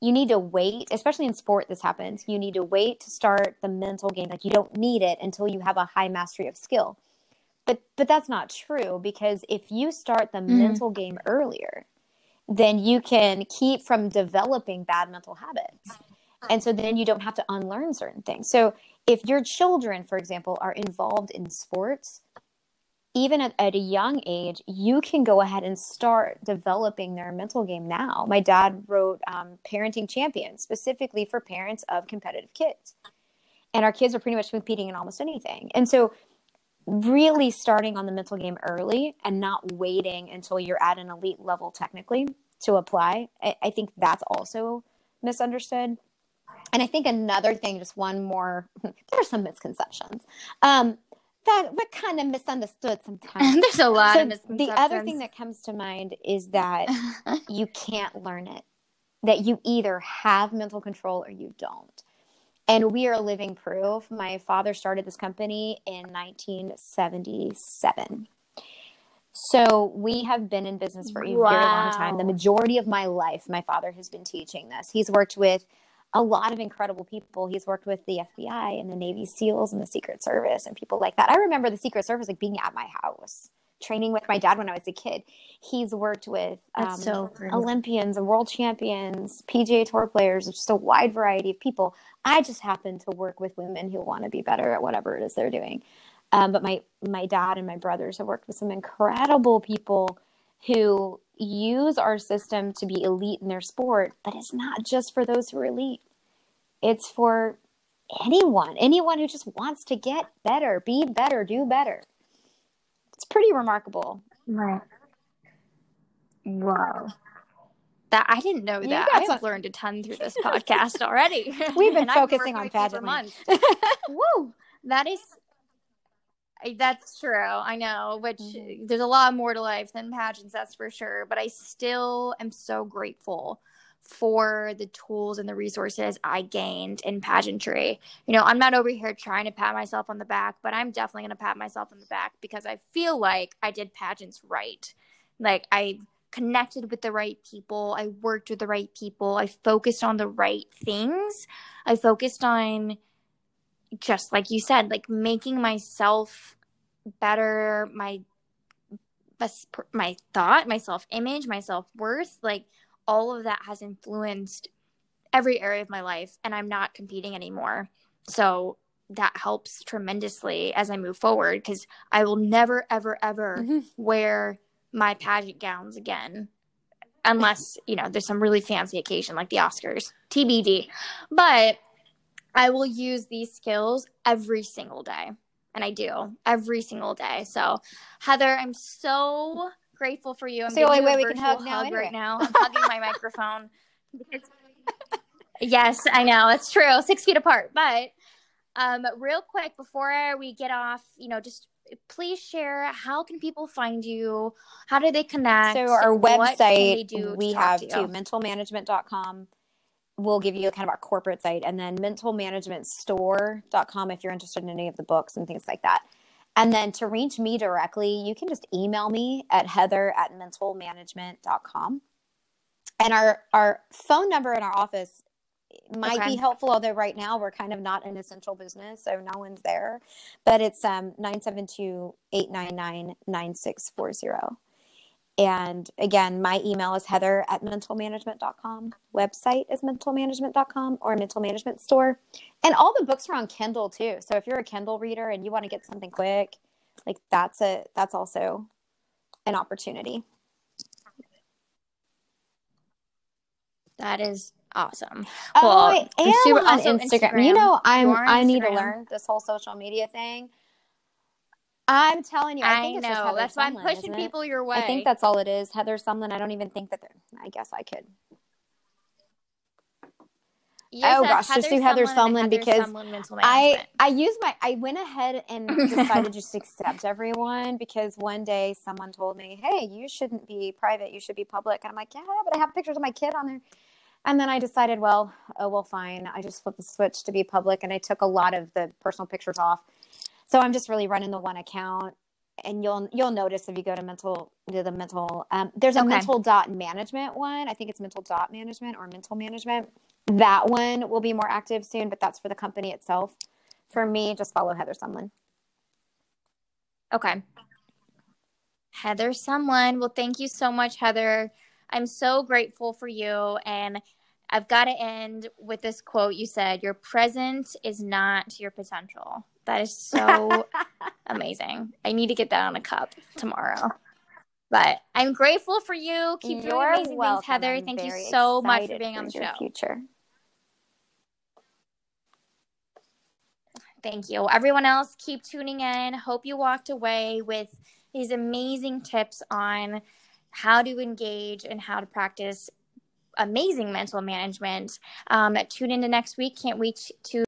you need to wait especially in sport this happens you need to wait to start the mental game like you don't need it until you have a high mastery of skill but but that's not true because if you start the mm-hmm. mental game earlier then you can keep from developing bad mental habits and so then you don't have to unlearn certain things. So if your children, for example, are involved in sports, even at, at, a young age, you can go ahead and start developing their mental game now. My dad wrote um, Parenting Champions specifically for parents of competitive kids. And our kids are pretty much competing in almost anything. And so, really starting on the mental game early and not waiting until you're at an elite level technically to apply, I, I think that's also misunderstood. And I think another thing, just one more, [LAUGHS] there are some misconceptions. Um, that we're kind of misunderstood [LAUGHS] sometimes. There's a lot so of misconceptions. The other thing that comes to mind is that [LAUGHS] you can't learn it. That you either have mental control or you don't. And we are living proof. My father started this company in 1977. So we have been in business for a wow. very long time. The majority of my life, my father has been teaching this. He's worked with a lot of incredible people. He's worked with the FBI and the Navy SEALs and the Secret Service and people like that. I remember the Secret Service like being at my house, training with my dad when I was a kid. He's worked with um, so Olympians and world champions, PGA Tour players, just a wide variety of people. I just happen to work with women who want to be better at whatever it is they're doing. Um, but my my dad and my brothers have worked with some incredible people who use our system to be elite in their sport, but it's not just for those who are elite. It's for anyone, anyone who just wants to get better, be better, do better. It's pretty remarkable. Right. Wow. That I didn't know that. I've some... learned a ton through this [LAUGHS] podcast already. We've been [LAUGHS] focusing on pageant months. [LAUGHS] Woo! That is that's true. I know, which mm-hmm. there's a lot more to life than pageants, that's for sure. But I still am so grateful for the tools and the resources I gained in pageantry. You know, I'm not over here trying to pat myself on the back, but I'm definitely going to pat myself on the back because I feel like I did pageants right. Like I connected with the right people, I worked with the right people, I focused on the right things. I focused on just like you said, like making myself better, my my thought, my self image, my self worth, like all of that has influenced every area of my life, and I'm not competing anymore. So that helps tremendously as I move forward because I will never, ever, ever mm-hmm. wear my pageant gowns again unless you know there's some really fancy occasion like the Oscars, TBD. But I will use these skills every single day. And I do every single day. So, Heather, I'm so grateful for you. I'm so the only way we can hug now. Hug right now. I'm hugging my [LAUGHS] microphone. yes, I know it's true. Six feet apart. But um, real quick before we get off, you know, just please share how can people find you? How do they connect? So our website we have to, to mentalmanagement.com we'll give you a kind of our corporate site and then mentalmanagementstore.com if you're interested in any of the books and things like that. And then to reach me directly, you can just email me at heather at mentalmanagement.com. And our, our phone number in our office might okay. be helpful, although right now we're kind of not an essential business, so no one's there. But it's um, 972 899 9640. And again, my email is heather at mentalmanagement.com. Website is mentalmanagement.com or mental management store. And all the books are on Kindle too. So if you're a Kindle reader and you want to get something quick, like that's a that's also an opportunity. That is awesome. Oh, well, I am on Instagram. Instagram. You know, I'm I need to learn this whole social media thing. I'm telling you, I, I know. that's why I'm pushing people your way. I think that's all it is. Heather Sumlin. I don't even think that. I guess I could. oh gosh, just do Heather Sumlin because I I used my I went ahead and [LAUGHS] decided just to accept everyone because one day someone told me, "Hey, you shouldn't be private. You should be public." And I'm like, "Yeah, but I have pictures of my kid on there." And then I decided, well, oh well, fine. I just flipped the switch to be public, and I took a lot of the personal pictures off. So I'm just really running the one account, and you'll you'll notice if you go to mental to the mental. Um, there's a okay. mental dot management one. I think it's mental dot management or mental management that one will be more active soon, but that's for the company itself. For me, just follow Heather Sumlin. Okay. Heather Sumlin. Well, thank you so much, Heather. I'm so grateful for you. And I've got to end with this quote you said Your present is not your potential. That is so [LAUGHS] amazing. I need to get that on a cup tomorrow. But I'm grateful for you. Keep You're doing amazing welcome. things, Heather. I'm Thank you so much for being on the show. Future. Thank you. Everyone else, keep tuning in. Hope you walked away with these amazing tips on how to engage and how to practice amazing mental management. Um, tune into next week. Can't wait to.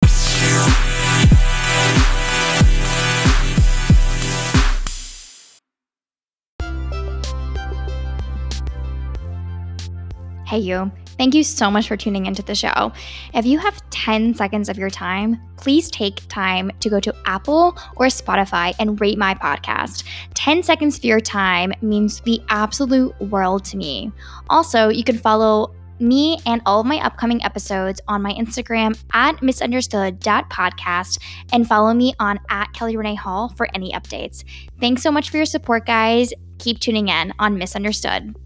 Hey, you. Thank you so much for tuning into the show. If you have 10 seconds of your time, please take time to go to Apple or Spotify and rate my podcast. 10 seconds of your time means the absolute world to me. Also, you can follow me and all of my upcoming episodes on my Instagram at misunderstood.podcast and follow me on at Kelly Renee Hall for any updates. Thanks so much for your support, guys. Keep tuning in on Misunderstood.